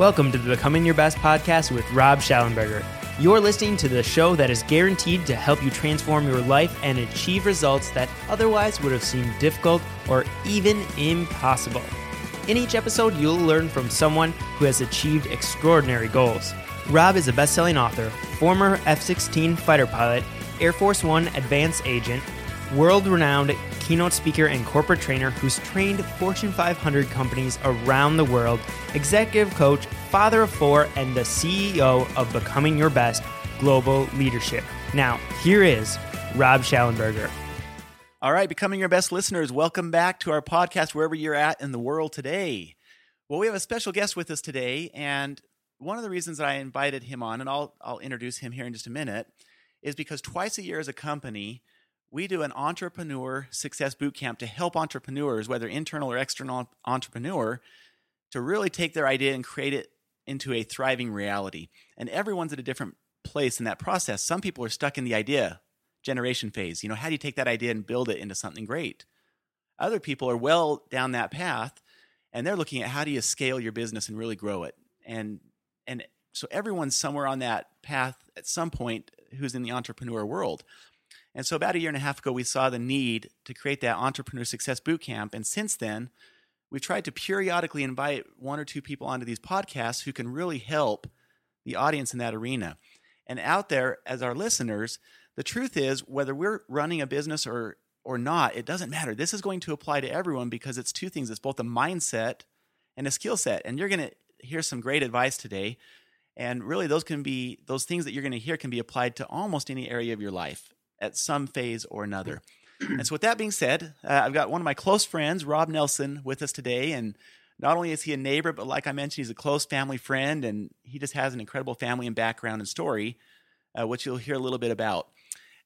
Welcome to the Becoming Your Best podcast with Rob Shallenberger. You're listening to the show that is guaranteed to help you transform your life and achieve results that otherwise would have seemed difficult or even impossible. In each episode, you'll learn from someone who has achieved extraordinary goals. Rob is a best selling author, former F 16 fighter pilot, Air Force One advance agent, world renowned keynote speaker and corporate trainer who's trained Fortune 500 companies around the world, executive coach, father of four, and the CEO of Becoming Your Best Global Leadership. Now, here is Rob Shallenberger. All right, Becoming Your Best listeners, welcome back to our podcast, wherever you're at in the world today. Well, we have a special guest with us today, and one of the reasons that I invited him on, and I'll, I'll introduce him here in just a minute, is because twice a year as a company, we do an entrepreneur success boot camp to help entrepreneurs, whether internal or external entrepreneur, to really take their idea and create it into a thriving reality. And everyone's at a different place in that process. Some people are stuck in the idea generation phase. You know, how do you take that idea and build it into something great? Other people are well down that path and they're looking at how do you scale your business and really grow it. And and so everyone's somewhere on that path at some point who's in the entrepreneur world. And so about a year and a half ago, we saw the need to create that Entrepreneur Success Bootcamp. And since then, we've tried to periodically invite one or two people onto these podcasts who can really help the audience in that arena. And out there, as our listeners, the truth is, whether we're running a business or or not, it doesn't matter. This is going to apply to everyone because it's two things. It's both a mindset and a skill set. And you're going to hear some great advice today. And really, those can be those things that you're going to hear can be applied to almost any area of your life at some phase or another. and so, with that being said, uh, I've got one of my close friends, Rob Nelson, with us today. And not only is he a neighbor, but like I mentioned, he's a close family friend, and he just has an incredible family and background and story, uh, which you'll hear a little bit about.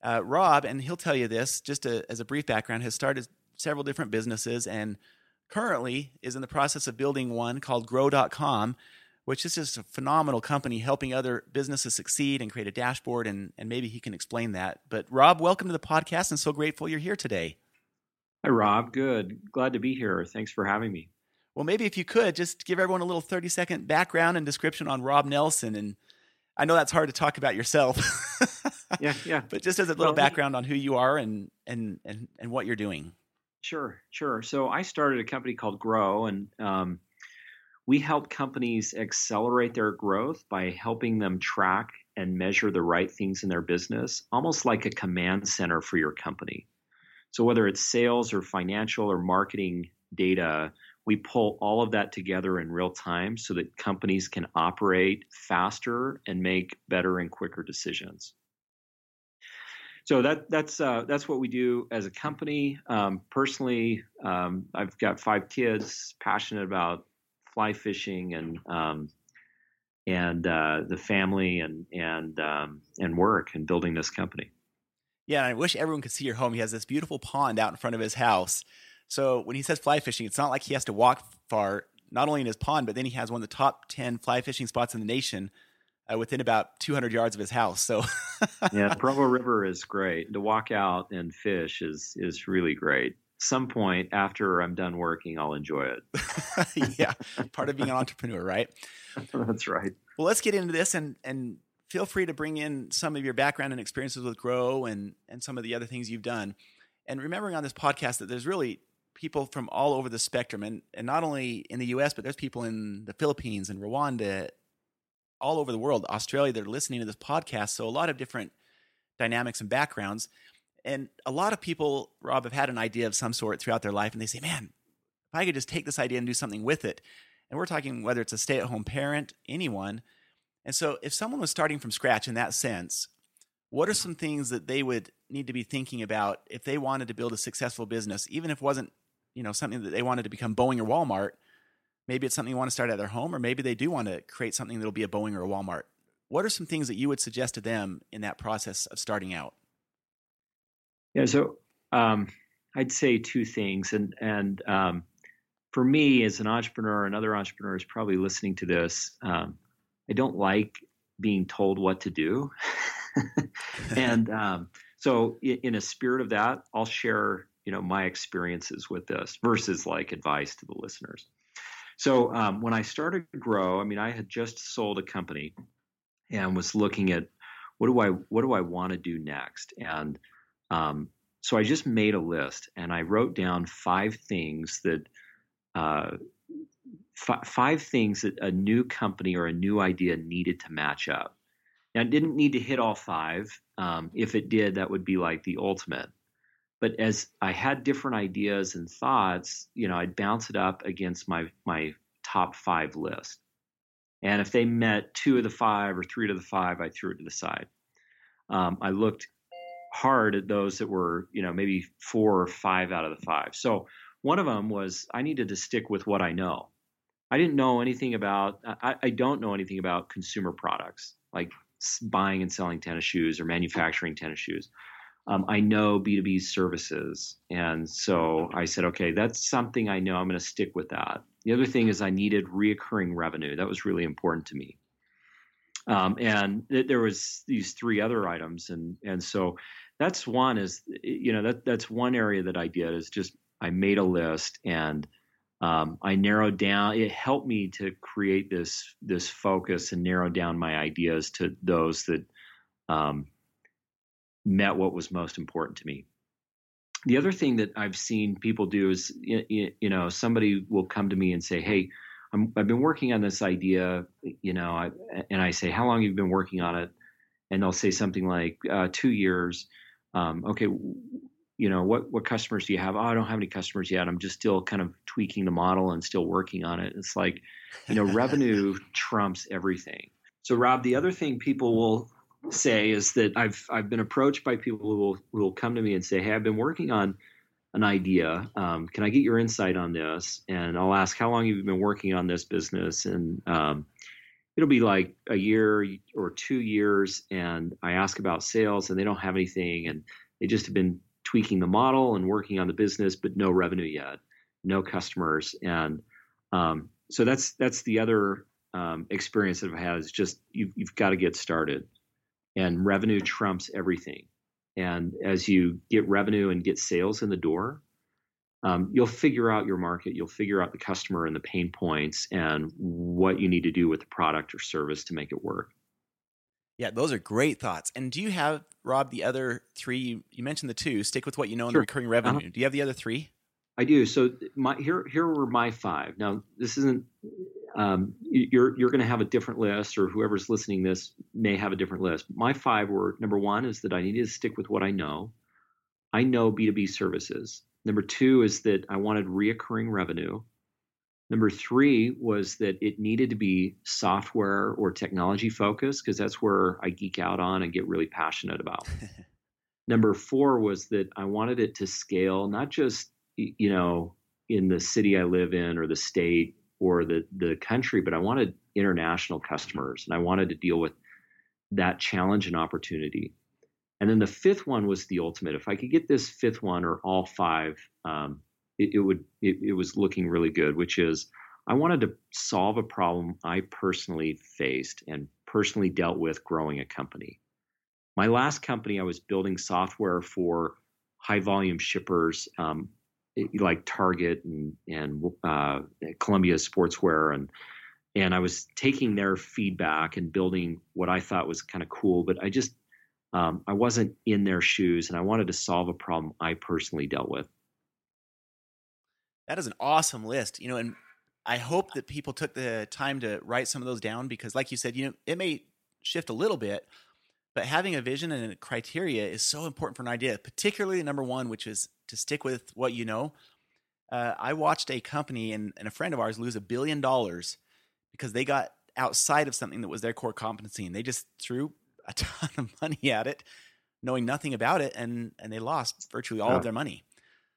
Uh, Rob, and he'll tell you this just a, as a brief background, has started several different businesses and currently is in the process of building one called Grow.com, which is just a phenomenal company helping other businesses succeed and create a dashboard. And, and maybe he can explain that. But Rob, welcome to the podcast and so grateful you're here today. Hi, Rob. Good. Glad to be here. Thanks for having me. Well, maybe if you could just give everyone a little 30 second background and description on Rob Nelson. And I know that's hard to talk about yourself. yeah, yeah. But just as a little well, background on who you are and, and, and, and what you're doing. Sure, sure. So I started a company called Grow, and um, we help companies accelerate their growth by helping them track and measure the right things in their business, almost like a command center for your company. So, whether it's sales or financial or marketing data, we pull all of that together in real time so that companies can operate faster and make better and quicker decisions. So that that's uh, that's what we do as a company. Um, personally, um, I've got five kids, passionate about fly fishing and um, and uh, the family and and um, and work and building this company. Yeah, I wish everyone could see your home. He has this beautiful pond out in front of his house. So when he says fly fishing, it's not like he has to walk far. Not only in his pond, but then he has one of the top ten fly fishing spots in the nation. Uh, within about 200 yards of his house. So, yeah, Provo River is great. To walk out and fish is is really great some point after I'm done working, I'll enjoy it. yeah, part of being an entrepreneur, right? That's right. Well, let's get into this and and feel free to bring in some of your background and experiences with Grow and and some of the other things you've done. And remembering on this podcast that there's really people from all over the spectrum and and not only in the US, but there's people in the Philippines and Rwanda, all over the world, Australia that are listening to this podcast. So a lot of different dynamics and backgrounds. And a lot of people, Rob, have had an idea of some sort throughout their life, and they say, man, if I could just take this idea and do something with it. And we're talking whether it's a stay at home parent, anyone. And so if someone was starting from scratch in that sense, what are some things that they would need to be thinking about if they wanted to build a successful business, even if it wasn't, you know, something that they wanted to become Boeing or Walmart? Maybe it's something you want to start at their home, or maybe they do want to create something that'll be a Boeing or a Walmart. What are some things that you would suggest to them in that process of starting out? Yeah, so um, I'd say two things, and and um, for me as an entrepreneur and other entrepreneurs probably listening to this, um, I don't like being told what to do, and um, so in, in, a spirit of that, I'll share you know my experiences with this versus like advice to the listeners. So um, when I started to grow, I mean, I had just sold a company and was looking at what do I what do I want to do next, and um, so I just made a list and I wrote down five things that uh, f- five things that a new company or a new idea needed to match up. Now, it didn't need to hit all five. Um, if it did, that would be like the ultimate. But as I had different ideas and thoughts, you know, I'd bounce it up against my my top five list. And if they met two of the five or three to the five, I threw it to the side. Um, I looked hard at those that were, you know, maybe four or five out of the five. So one of them was I needed to stick with what I know. I didn't know anything about, I, I don't know anything about consumer products like buying and selling tennis shoes or manufacturing tennis shoes. Um, I know B2B services. And so I said, okay, that's something I know. I'm going to stick with that. The other thing is I needed reoccurring revenue. That was really important to me. Um, and th- there was these three other items. And, and so that's one is, you know, that, that's one area that I did is just, I made a list and um, I narrowed down. It helped me to create this this focus and narrow down my ideas to those that um, met what was most important to me. The other thing that I've seen people do is, you, you know, somebody will come to me and say, "Hey, i have been working on this idea," you know, I, and I say, "How long have you been working on it?" And they'll say something like, uh, two years." Um, okay, you know what what customers do you have? Oh i don't have any customers yet. I'm just still kind of tweaking the model and still working on it. It's like you know revenue trumps everything. So rob the other thing people will say is that i've i've been approached by people who will who will come to me and say hey i've been working on an idea. Um, can i get your insight on this? And i'll ask how long have you been working on this business? And um, it'll be like a year or two years and i ask about sales and they don't have anything and they just have been tweaking the model and working on the business, but no revenue yet, no customers, and um, so that's that's the other um, experience that I've had is just you've, you've got to get started, and revenue trumps everything. And as you get revenue and get sales in the door, um, you'll figure out your market, you'll figure out the customer and the pain points and what you need to do with the product or service to make it work. Yeah, those are great thoughts. And do you have, Rob, the other three? You, you mentioned the two. Stick with what you know in the recurring revenue. Uh-huh. Do you have the other three? I do. So my here here were my five. Now this isn't. Um, you're you're going to have a different list, or whoever's listening this may have a different list. My five were number one is that I needed to stick with what I know. I know B2B services. Number two is that I wanted reoccurring revenue. Number three was that it needed to be software or technology focused because that's where I geek out on and get really passionate about. Number four was that I wanted it to scale, not just you know in the city I live in or the state or the the country, but I wanted international customers and I wanted to deal with that challenge and opportunity. And then the fifth one was the ultimate. If I could get this fifth one or all five um, it, it would it, it was looking really good, which is I wanted to solve a problem I personally faced and personally dealt with growing a company. My last company, I was building software for high volume shippers um, like Target and and uh, Columbia Sportswear and and I was taking their feedback and building what I thought was kind of cool, but I just um, I wasn't in their shoes and I wanted to solve a problem I personally dealt with. That is an awesome list. You know, and I hope that people took the time to write some of those down because, like you said, you know, it may shift a little bit, but having a vision and a criteria is so important for an idea, particularly number one, which is to stick with what you know. Uh, I watched a company and, and a friend of ours lose a billion dollars because they got outside of something that was their core competency and they just threw a ton of money at it, knowing nothing about it, and and they lost virtually all yeah. of their money.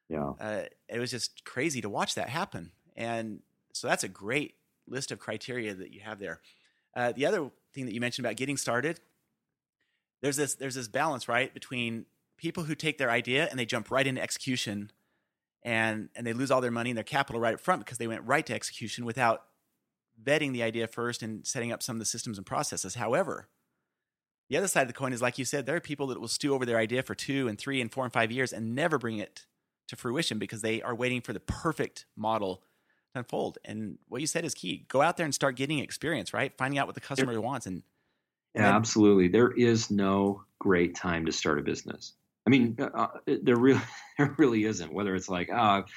Yeah. Uh, it was just crazy to watch that happen. And so that's a great list of criteria that you have there. Uh, the other thing that you mentioned about getting started, there's this there's this balance right between people who take their idea and they jump right into execution, and and they lose all their money and their capital right up front because they went right to execution without vetting the idea first and setting up some of the systems and processes. However, the other side of the coin is like you said, there are people that will stew over their idea for two and three and four and five years and never bring it to fruition because they are waiting for the perfect model to unfold. And what you said is key. Go out there and start getting experience, right? Finding out what the customer wants. And, and yeah, absolutely. There is no great time to start a business. I mean, uh, uh there really, there really isn't. Whether it's like, ah, oh,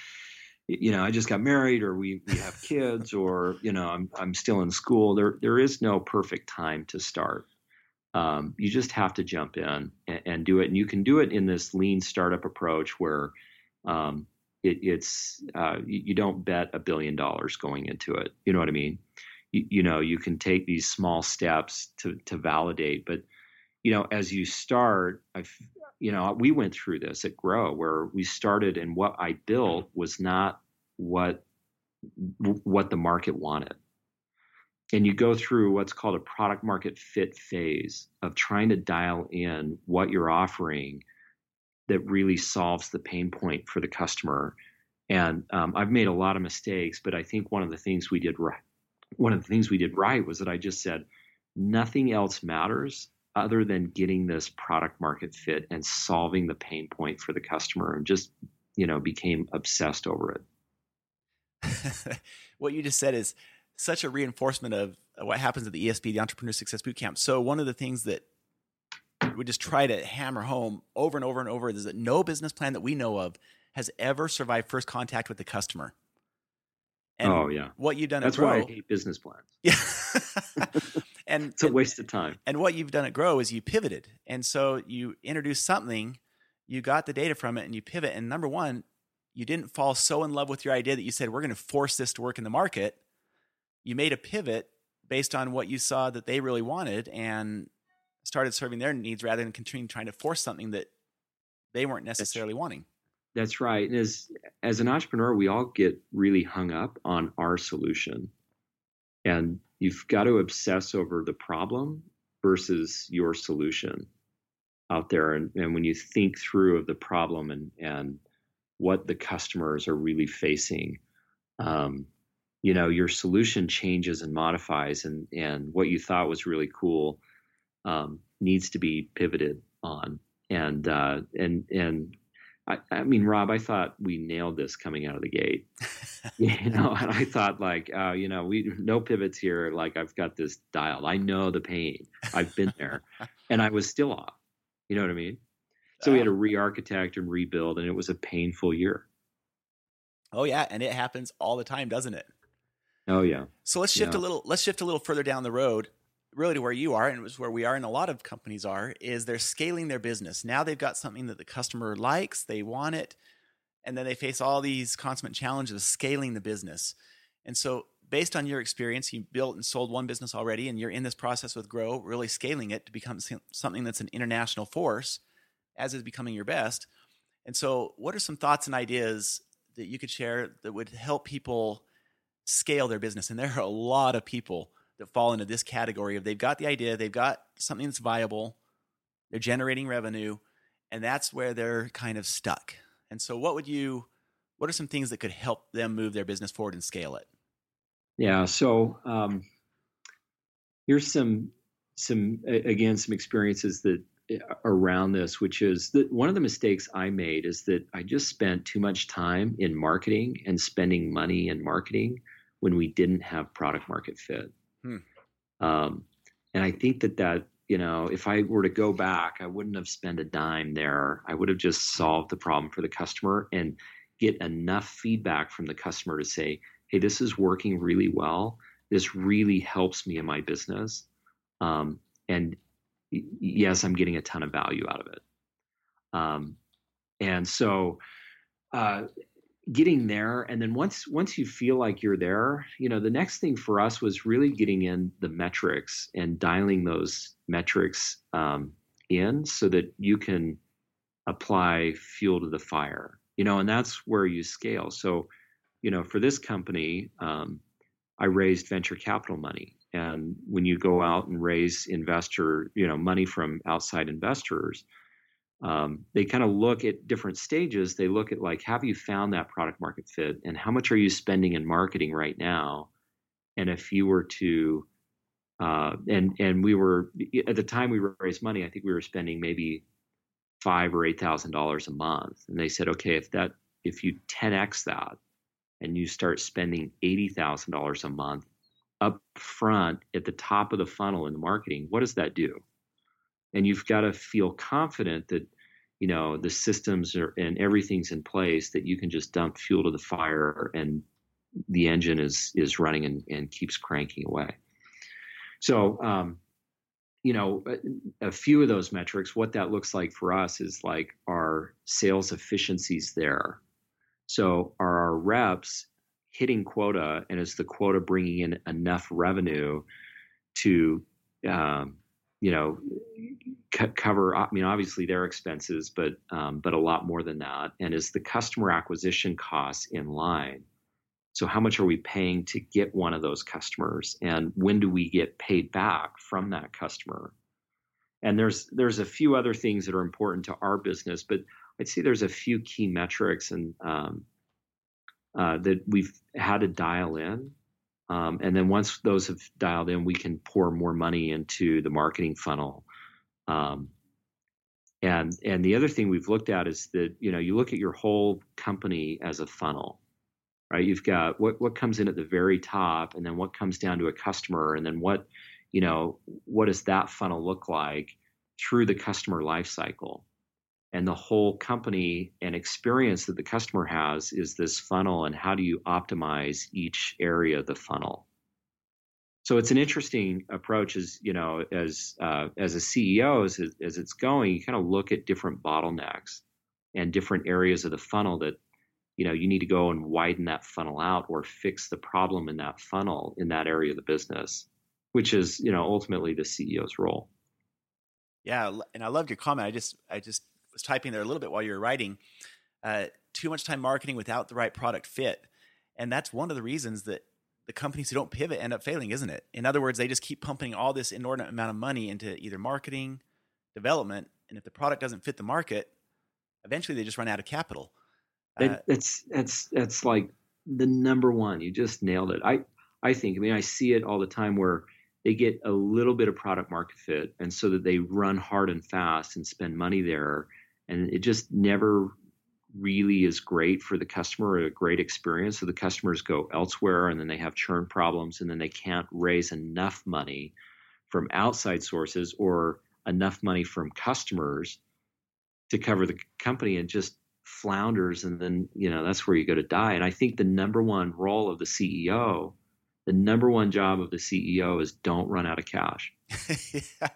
you know, I just got married, or we we have kids, or you know, I'm I'm still in school. There there is no perfect time to start. Um, you just have to jump in and, and, do it, and you can do it in this lean startup approach where um, it, it's uh, you, don't bet a billion dollars going into it. You know what I mean? You, you know, you can take these small steps to to validate, but you know, as you start, I've you know, we went through this at Grow where we started and what I built was not what what the market wanted. And you go through what's called a product market fit phase of trying to dial in what you're offering that really solves the pain point for the customer. And um, I've made a lot of mistakes, but I think one of the things we did right, one of the things we did right was that I just said, nothing else matters other than getting this product market fit and solving the pain point for the customer and just you know became obsessed over it what you just said is such a reinforcement of what happens at the esp the entrepreneur success bootcamp so one of the things that we just try to hammer home over and over and over is that no business plan that we know of has ever survived first contact with the customer and oh yeah what you've done that's Grow, why i hate business plans yeah and it's a waste of time. And what you've done at Grow is you pivoted, and so you introduced something, you got the data from it, and you pivot. And number one, you didn't fall so in love with your idea that you said we're going to force this to work in the market. You made a pivot based on what you saw that they really wanted, and started serving their needs rather than continuing trying to force something that they weren't necessarily that's, wanting. That's right. And as as an entrepreneur, we all get really hung up on our solution. And you've got to obsess over the problem versus your solution out there. And, and when you think through of the problem and, and what the customers are really facing, um, you know, your solution changes and modifies and, and what you thought was really cool um, needs to be pivoted on. And, uh, and, and I, I, mean, Rob, I thought we nailed this coming out of the gate. you know, and I thought like, uh, you know, we no pivots here. Like I've got this dialed. I know the pain. I've been there, and I was still off. You know what I mean? So we had to re-architect and rebuild, and it was a painful year. Oh yeah, and it happens all the time, doesn't it? Oh yeah. So let's shift yeah. a little. Let's shift a little further down the road really to where you are and it was where we are and a lot of companies are is they're scaling their business now they've got something that the customer likes they want it and then they face all these consummate challenges of scaling the business and so based on your experience you built and sold one business already and you're in this process with grow really scaling it to become something that's an international force as is becoming your best and so what are some thoughts and ideas that you could share that would help people scale their business and there are a lot of people that fall into this category of they've got the idea, they've got something that's viable, they're generating revenue, and that's where they're kind of stuck. And so, what would you, what are some things that could help them move their business forward and scale it? Yeah. So um, here's some, some again, some experiences that uh, around this, which is that one of the mistakes I made is that I just spent too much time in marketing and spending money in marketing when we didn't have product market fit. Hmm. Um, and I think that that you know, if I were to go back, I wouldn't have spent a dime there. I would have just solved the problem for the customer and get enough feedback from the customer to say, "Hey, this is working really well. This really helps me in my business." Um, and yes, I'm getting a ton of value out of it. Um, and so, uh, getting there and then once once you feel like you're there you know the next thing for us was really getting in the metrics and dialing those metrics um, in so that you can apply fuel to the fire you know and that's where you scale. So you know for this company um, i raised venture capital money. And when you go out and raise investor you know money from outside investors um, they kind of look at different stages. They look at like, have you found that product market fit, and how much are you spending in marketing right now? And if you were to, uh, and and we were at the time we raised money, I think we were spending maybe five or eight thousand dollars a month. And they said, okay, if that if you 10x that, and you start spending $80,000 a month up front at the top of the funnel in the marketing, what does that do? And you've got to feel confident that you know the systems are and everything's in place that you can just dump fuel to the fire and the engine is is running and, and keeps cranking away. So um, you know, a, a, few of those metrics, what that looks like for us is like our sales efficiencies there. So are our reps hitting quota, and is the quota bringing in enough revenue to, um, you know, c- cover? I mean, obviously their expenses, but um, but a lot more than that. And is the customer acquisition costs in line? So how much are we paying to get one of those customers, and when do we get paid back from that customer? And there's there's a few other things that are important to our business, but I'd say there's a few key metrics and um, uh, that we've had to dial in. Um, and then once those have dialed in, we can pour more money into the marketing funnel. Um, and and the other thing we've looked at is that you know you look at your whole company as a funnel right? You've got what what comes in at the very top, and then what comes down to a customer, and then what you know what does that funnel look like through the customer life cycle and the whole company and experience that the customer has is this funnel and how do you optimize each area of the funnel. So it's an interesting approach as you know as uh, as a ceo as, as it's going you kind of look at different bottlenecks and different areas of the funnel that you know you need to go and widen that funnel out or fix the problem in that funnel in that area of the business which is you know ultimately the ceo's role. Yeah and i loved your comment. I just i just was typing there a little bit while you were writing uh, too much time marketing without the right product fit and that's one of the reasons that the companies who don't pivot end up failing isn't it in other words they just keep pumping all this inordinate amount of money into either marketing development and if the product doesn't fit the market eventually they just run out of capital it, uh, it's it's it's like the number one. You just nailed it. I I think. I mean, I see it all the time where they get a little bit of product market fit, and so that they run hard and fast and spend money there, and it just never really is great for the customer a great experience. So the customers go elsewhere and then they have churn problems and then they can't raise enough money from outside sources or enough money from customers to cover the company and just flounders. And then you know that's where you go to die. And i think the number one role of the ceo the number one job of the ceo is don't run out of cash. Yeah,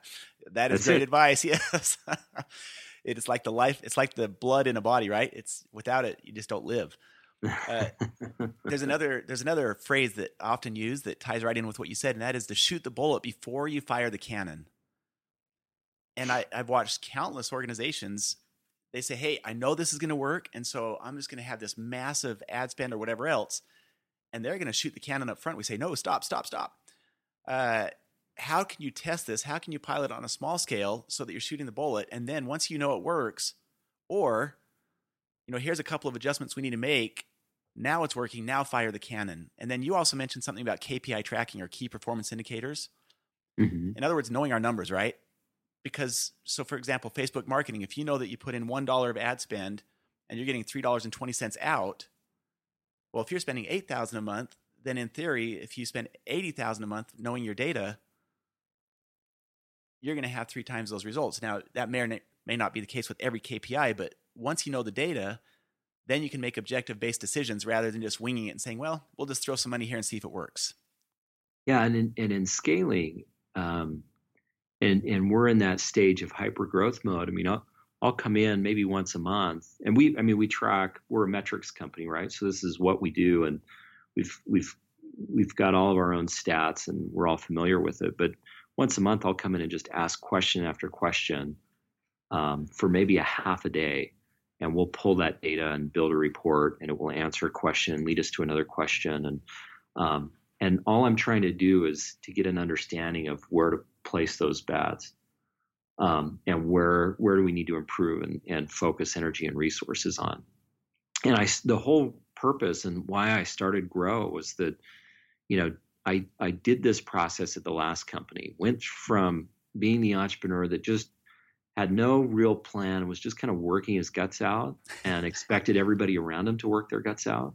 that is that's great it. advice yes it is like the life it's like the blood in a body right it's without it you just don't live uh, there's another there's another phrase that I often used that ties right in with what you said and that is to shoot the bullet before you fire the cannon and I, i've watched countless organizations they say, hey, I know this is going to work. And so I'm just going to have this massive ad spend or whatever else. And they're going to shoot the cannon up front. We say, no, stop, stop, stop. Uh, how can you test this? How can you pilot on a small scale so that you're shooting the bullet? And then once you know it works, or, you know, here's a couple of adjustments we need to make. Now it's working. Now fire the cannon. And then you also mentioned something about KPI tracking or key performance indicators. Mm-hmm. In other words, knowing our numbers, right? because so for example facebook marketing if you know that you put in $1 of ad spend and you're getting $3.20 out well if you're spending 8000 a month then in theory if you spend 80000 a month knowing your data you're going to have three times those results now that may or may not be the case with every kpi but once you know the data then you can make objective based decisions rather than just winging it and saying well we'll just throw some money here and see if it works yeah and in, and in scaling um, and and we're in that stage of hyper growth mode. I mean, I'll, I'll come in maybe once a month, and we, I mean, we track. We're a metrics company, right? So this is what we do, and we've we've we've got all of our own stats, and we're all familiar with it. But once a month, I'll come in and just ask question after question um, for maybe a half a day, and we'll pull that data and build a report, and it will answer a question, lead us to another question, and um, and all I'm trying to do is to get an understanding of where to place those bets um, and where where do we need to improve and, and focus energy and resources on. And i the whole purpose and why i started grow was that you know i i did this process at the last company went from being the entrepreneur that just had no real plan was just kind of working his guts out and expected everybody around him to work their guts out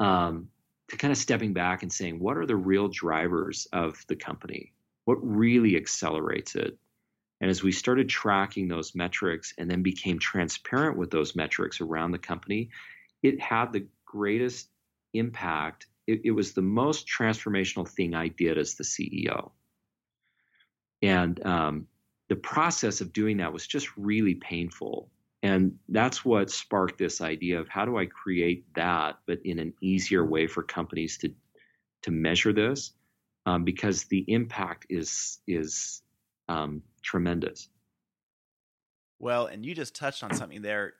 um, to kind of stepping back and saying, what are the real drivers of the company? What really accelerates it? And as we started tracking those metrics and then became transparent with those metrics around the company, it had the greatest impact. It, it was the most transformational thing I did as the CEO. And um, the process of doing that was just really painful. And that's what sparked this idea of how do I create that, but in an easier way for companies to to measure this, um, because the impact is is um, tremendous. Well, and you just touched on something there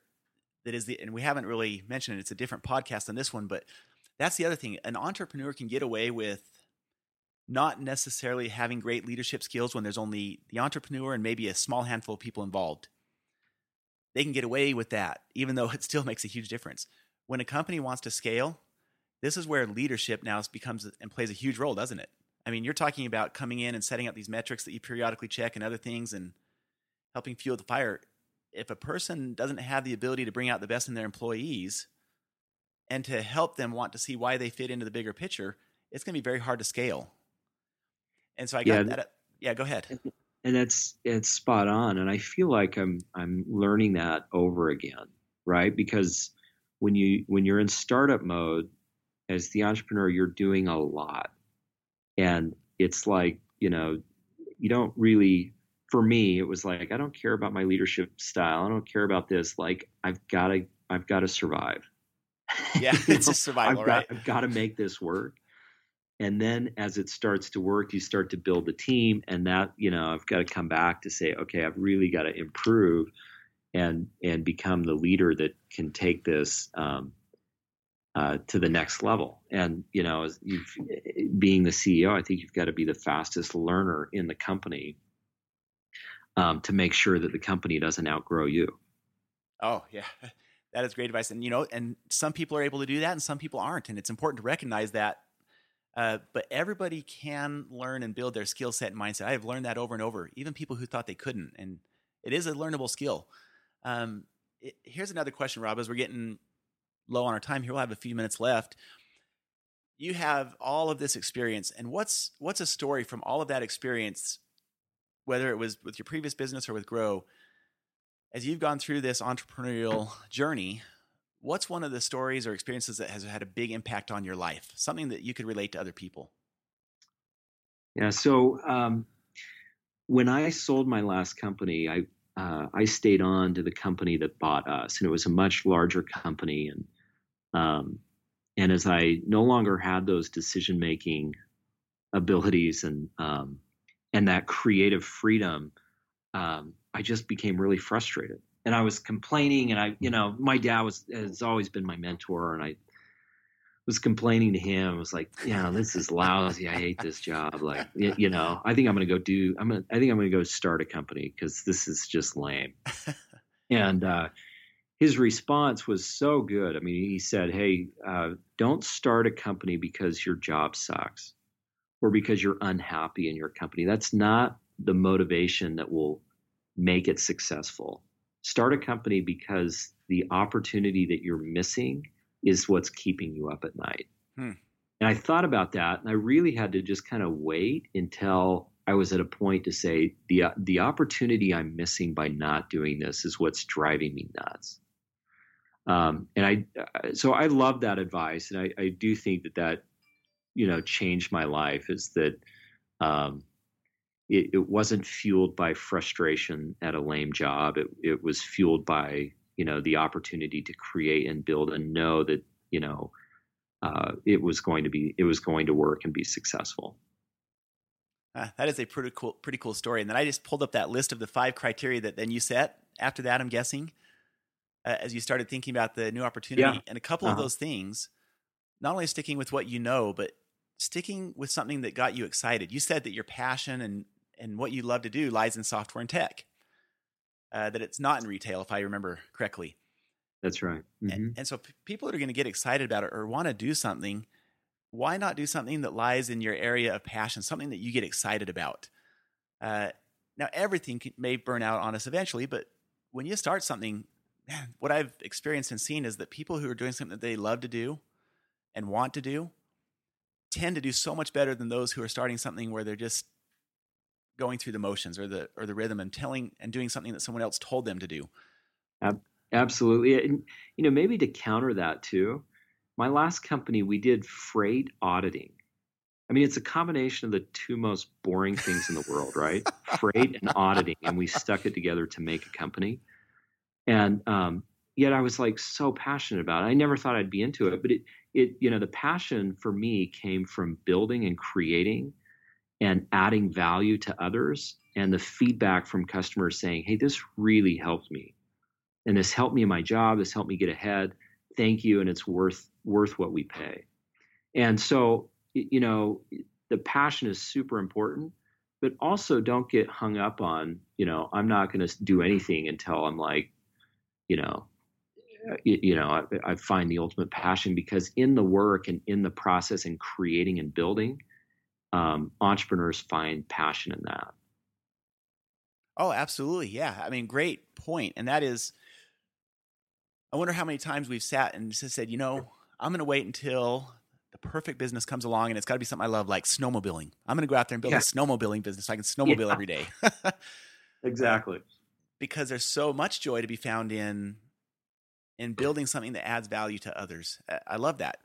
that is the, and we haven't really mentioned it. It's a different podcast than this one, but that's the other thing. An entrepreneur can get away with not necessarily having great leadership skills when there's only the entrepreneur and maybe a small handful of people involved. They can get away with that, even though it still makes a huge difference. When a company wants to scale, this is where leadership now becomes and plays a huge role, doesn't it? I mean, you're talking about coming in and setting up these metrics that you periodically check and other things and helping fuel the fire. If a person doesn't have the ability to bring out the best in their employees and to help them want to see why they fit into the bigger picture, it's going to be very hard to scale. And so I got yeah, that. Yeah, go ahead. And that's it's spot on. And I feel like I'm I'm learning that over again, right? Because when you when you're in startup mode as the entrepreneur, you're doing a lot. And it's like, you know, you don't really for me, it was like I don't care about my leadership style. I don't care about this. Like I've got to I've got to survive. Yeah, it's a survival, I've right? Got, I've got to make this work. And then as it starts to work you start to build the team and that you know i've got to come back to say okay i've really got to improve and and become the leader that can take this um, uh, to the next level. And you know you've being the ceo i think you've got to be the fastest learner in the company um, to make sure that the company doesn't outgrow you. Oh yeah that is great advice and you know and some people are able to do that and some people aren't and it's important to recognize that uh, but everybody can learn and build their skill set and mindset. I have learned that over and over, even people who thought they couldn't. And it is a learnable skill. Um, it, here's another question, Rob, as we're getting low on our time here, we'll have a few minutes left. You have all of this experience, and what's what's a story from all of that experience, whether it was with your previous business or with Grow, as you've gone through this entrepreneurial journey, what's one of the stories or experiences that has had a big impact on your life? Something that you could relate to other people. Yeah. So um, when I sold my last company, I uh, I stayed on to the company that bought us, and it was a much larger company. And um, and as I no longer had those decision making abilities and um, and that creative freedom, um, I just became really frustrated and I was complaining, and I, you know, my dad was has always been my mentor, and I was complaining to him. I was like, yeah, this is lousy. I hate this job. Like, you, you know, I think I'm going to go do. I'm gonna. I think I'm going to go start a company because this is just lame. and uh, his response was so good. I mean, he said, "Hey, uh, don't start a company because your job sucks, or because you're unhappy in your company. That's not the motivation that will make it successful." start a company because the opportunity that you're missing is what's keeping you up at night. Hmm. And I thought about that, and I really had to just kind of wait until I was at a point to say the the opportunity I'm missing by not doing this is what's driving me nuts. Um, and I so I love that advice, and I, I do think that that you know changed my life. Is that um, it, it wasn't fueled by frustration at a lame job. It, it was fueled by you know the opportunity to create and build and know that you know uh, it was going to be it was going to work and be successful. Uh, that is a pretty cool pretty cool story. And then I just pulled up that list of the five criteria that then you set after that. I'm guessing uh, as you started thinking about the new opportunity yeah. and a couple uh-huh. of those things, not only sticking with what you know, but sticking with something that got you excited. You said that your passion and and what you love to do lies in software and tech. Uh, that it's not in retail, if I remember correctly. That's right. Mm-hmm. And, and, so p- people that are going to get excited about it or want to do something, why not do something that lies in your area of passion, something that you get excited about? Uh, now, everything can, may burn out on us eventually, but when you start something, man, what I've experienced and seen is that people who are doing something that they love to do, and want to do tend to do so much better than those who are starting something where they're just going through the motions or the or the rhythm and telling and doing something that someone else told them to do. Absolutely. And you know, maybe to counter that too, my last company we did freight auditing. I mean, it's a combination of the two most boring things in the world, right? freight and auditing, and we stuck it together to make a company. And um, yet, I was like so passionate about it. I never thought I'd be into it, but it, it, you know, the passion for me came from building and creating and adding value to others, and the feedback from customers saying, "Hey, this really helped me, and this helped me in my job. This helped me get ahead. Thank you, and it's worth worth what we pay." And so you know, the passion is super important, but also don't get hung up on, you know, I'm not going to do anything until I'm like, you know, uh, you, you know, I, I, find the ultimate passion because in the work and in the process and creating and building, um, entrepreneurs find passion in that. Oh, absolutely. Yeah. I mean, great point. And that is, I wonder how many times we've sat and just said, you know, I'm going to wait until the perfect business comes along and it's got to be something I love, like snowmobiling. I'm going to go out there and build yeah. a snowmobiling business so I can snowmobile yeah. every day. exactly. Because there's so much joy to be found in in building something that adds value to others. I love that.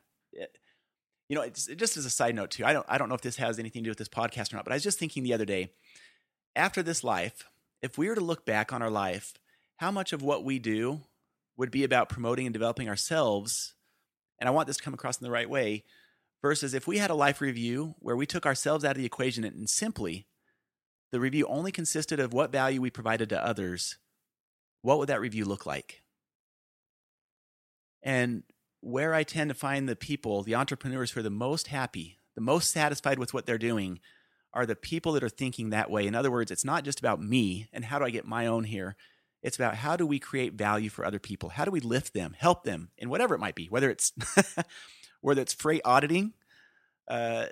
You know, it's, it just as a side note too. I don't I don't know if this has anything to do with this podcast or not, but I was just thinking the other day. After this life, if we were to look back on our life, how much of what we do would be about promoting and developing ourselves and I want this to come across in the right way, versus if we had a life review where we took ourselves out of the equation and simply the review only consisted of what value we provided to others, what would that review look like? And where I tend to find the people, the entrepreneurs who are the most happy, the most satisfied with what they're doing, are the people that are thinking that way. In other words, it's not just about me and how do I get my own here. It's about how do we create value for other people? How do we lift them, help them in whatever it might be, whether it's whether it's freight auditing, uh,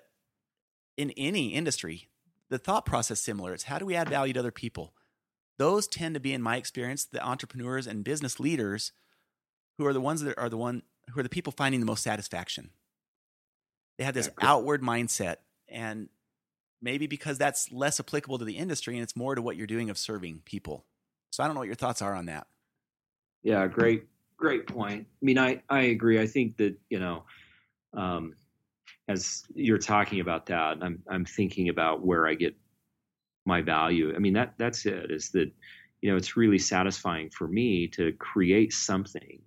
in any industry. The thought process similar. It's how do we add value to other people? Those tend to be, in my experience, the entrepreneurs and business leaders who are the ones that are the one who are the people finding the most satisfaction. They have this outward mindset, and maybe because that's less applicable to the industry and it's more to what you're doing of serving people. So I don't know what your thoughts are on that. Yeah, great, great point. I mean, I I agree. I think that you know, um, as you're talking about that, I'm I'm thinking about where I get my value. I mean, that that's it. Is that you know, it's really satisfying for me to create something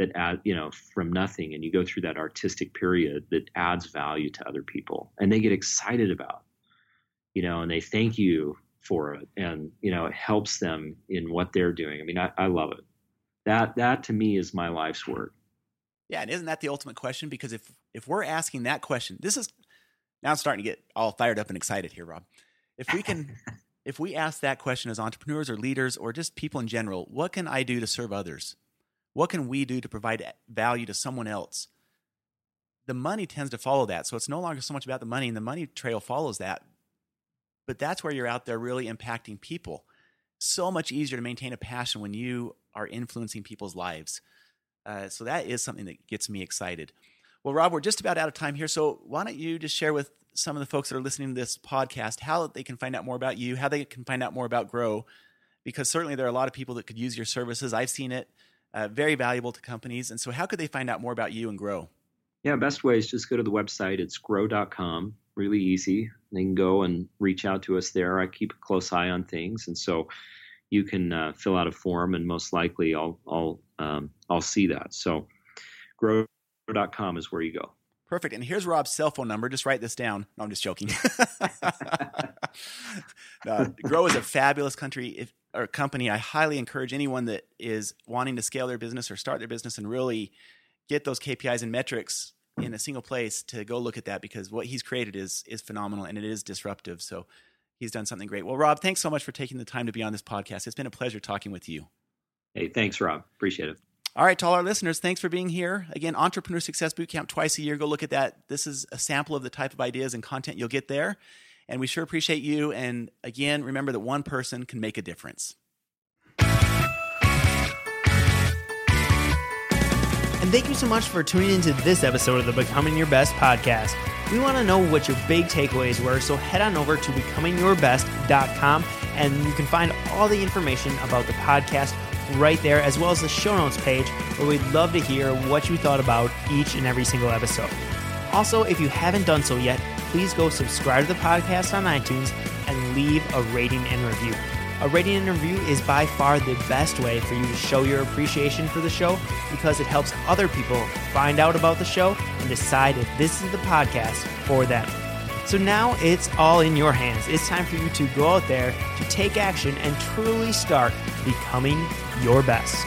that add you know from nothing, and you go through that artistic period that adds value to other people, and they get excited about, you know, and they thank you for it and you know it helps them in what they're doing. I mean i, I love it. That that to me is my life's work. Yeah and isn't that the ultimate question? Because if if we're asking that question this is now i'm starting to get all fired up and excited here rob. If we can if we ask that question as entrepreneurs or leaders or just people in general what can i do to serve others what can we do to provide value to someone else the money tends to follow that so it's no longer so much about the money and the money trail follows that but that's where you're out there really impacting people. So much easier to maintain a passion when you are influencing people's lives. Uh, so that is something that gets me excited. Well, Rob, we're just about out of time here. So why don't you just share with some of the folks that are listening to this podcast how they can find out more about you, how they can find out more about Grow? Because certainly there are a lot of people that could use your services. I've seen it, uh, very valuable to companies. And so, how could they find out more about you and Grow? Yeah, best way is just go to the website. It's grow.com really easy. They can go and reach out to us there. I keep a close eye on things, and so you can uh, fill out a form, and most likely I'll I'll um, I'll see that. So grow.com is where you go. Perfect. And here's Rob's cell phone number. Just write this down. No, I'm just joking. uh, Grow is a fabulous country if, or company. I highly encourage anyone that is wanting to scale their business or start their business and really get those KPIs and metrics in a single place to go look at that because what he's created is is phenomenal and it is disruptive. So he's done something great. Well, Rob, thanks so much for taking the time to be on this podcast. It's been a pleasure talking with you. Hey, thanks, Rob. Appreciate it. All right, to all our listeners, thanks for being here. Again, Entrepreneur Success Bootcamp twice a year. Go look at that. This is a sample of the type of ideas and content you'll get there. And we sure appreciate you. And again, remember that one person can make a difference. And thank you so much for tuning into this episode of the Becoming Your Best podcast. We want to know what your big takeaways were, so head on over to becomingyourbest.com and you can find all the information about the podcast right there, as well as the show notes page, where we'd love to hear what you thought about each and every single episode. Also, if you haven't done so yet, please go subscribe to the podcast on iTunes and leave a rating and review. A rating and review is by far the best way for you to show your appreciation for the show because it helps other people find out about the show and decide if this is the podcast for them. So now it's all in your hands. It's time for you to go out there to take action and truly start becoming your best.